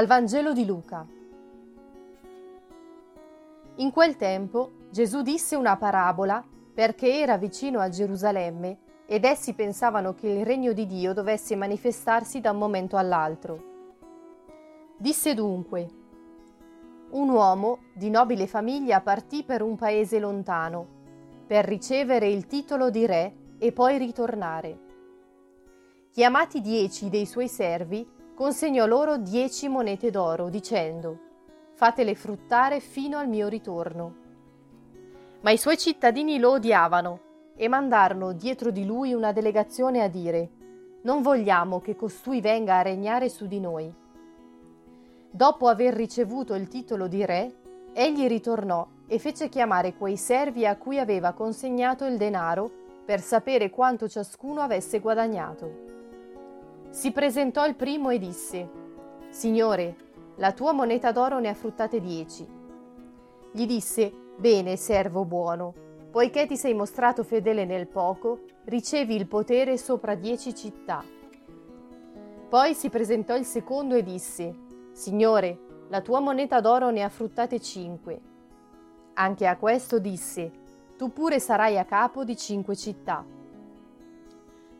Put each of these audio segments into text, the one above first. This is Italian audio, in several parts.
Dal Vangelo di Luca. In quel tempo Gesù disse una parabola perché era vicino a Gerusalemme ed essi pensavano che il regno di Dio dovesse manifestarsi da un momento all'altro. Disse dunque, un uomo di nobile famiglia partì per un paese lontano, per ricevere il titolo di re e poi ritornare. Chiamati dieci dei suoi servi, consegnò loro dieci monete d'oro, dicendo Fatele fruttare fino al mio ritorno. Ma i suoi cittadini lo odiavano e mandarono dietro di lui una delegazione a dire Non vogliamo che costui venga a regnare su di noi. Dopo aver ricevuto il titolo di re, egli ritornò e fece chiamare quei servi a cui aveva consegnato il denaro per sapere quanto ciascuno avesse guadagnato. Si presentò il primo e disse, Signore, la tua moneta d'oro ne ha fruttate dieci. Gli disse, Bene, servo buono, poiché ti sei mostrato fedele nel poco, ricevi il potere sopra dieci città. Poi si presentò il secondo e disse, Signore, la tua moneta d'oro ne ha fruttate cinque. Anche a questo disse, Tu pure sarai a capo di cinque città.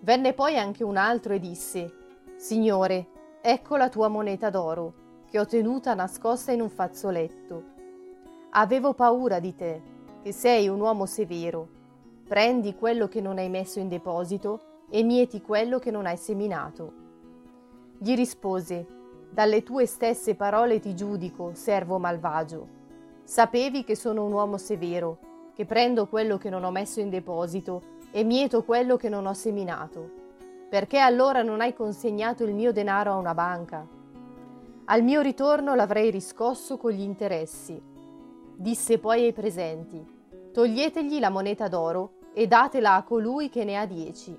Venne poi anche un altro e disse, Signore, ecco la tua moneta d'oro, che ho tenuta nascosta in un fazzoletto. Avevo paura di te, che sei un uomo severo. Prendi quello che non hai messo in deposito e mieti quello che non hai seminato. Gli rispose, dalle tue stesse parole ti giudico, servo malvagio. Sapevi che sono un uomo severo, che prendo quello che non ho messo in deposito e mieto quello che non ho seminato. Perché allora non hai consegnato il mio denaro a una banca? Al mio ritorno l'avrei riscosso con gli interessi. Disse poi ai presenti, toglietegli la moneta d'oro e datela a colui che ne ha dieci.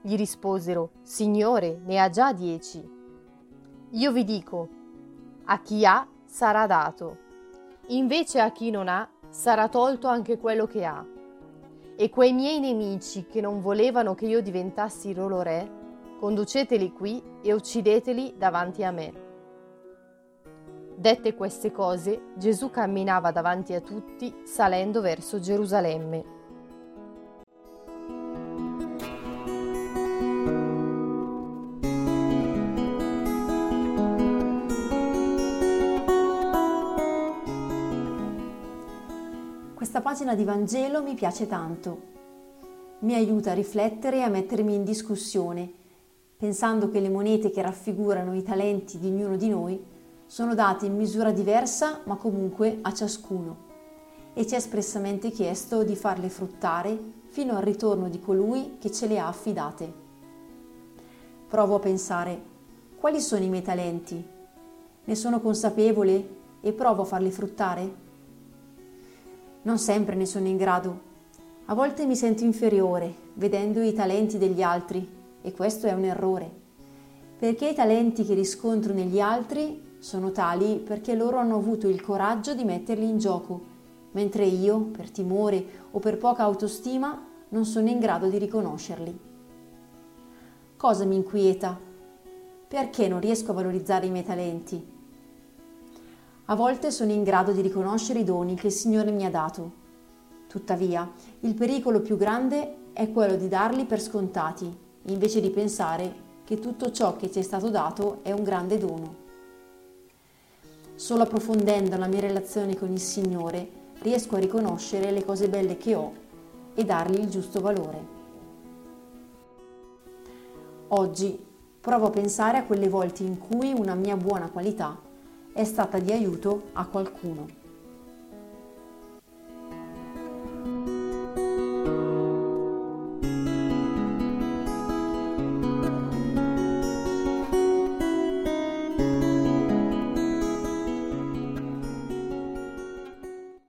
Gli risposero, Signore, ne ha già dieci. Io vi dico, a chi ha sarà dato, invece a chi non ha sarà tolto anche quello che ha. E quei miei nemici che non volevano che io diventassi loro re, conduceteli qui e uccideteli davanti a me. Dette queste cose, Gesù camminava davanti a tutti, salendo verso Gerusalemme. Questa pagina di Vangelo mi piace tanto. Mi aiuta a riflettere e a mettermi in discussione, pensando che le monete che raffigurano i talenti di ognuno di noi sono date in misura diversa, ma comunque a ciascuno, e ci è espressamente chiesto di farle fruttare fino al ritorno di colui che ce le ha affidate. Provo a pensare, quali sono i miei talenti? Ne sono consapevole e provo a farli fruttare? Non sempre ne sono in grado. A volte mi sento inferiore vedendo i talenti degli altri e questo è un errore, perché i talenti che riscontro negli altri sono tali perché loro hanno avuto il coraggio di metterli in gioco, mentre io, per timore o per poca autostima, non sono in grado di riconoscerli. Cosa mi inquieta? Perché non riesco a valorizzare i miei talenti? A volte sono in grado di riconoscere i doni che il Signore mi ha dato. Tuttavia, il pericolo più grande è quello di darli per scontati, invece di pensare che tutto ciò che ci è stato dato è un grande dono. Solo approfondendo la mia relazione con il Signore riesco a riconoscere le cose belle che ho e dargli il giusto valore. Oggi provo a pensare a quelle volte in cui una mia buona qualità è stata di aiuto a qualcuno.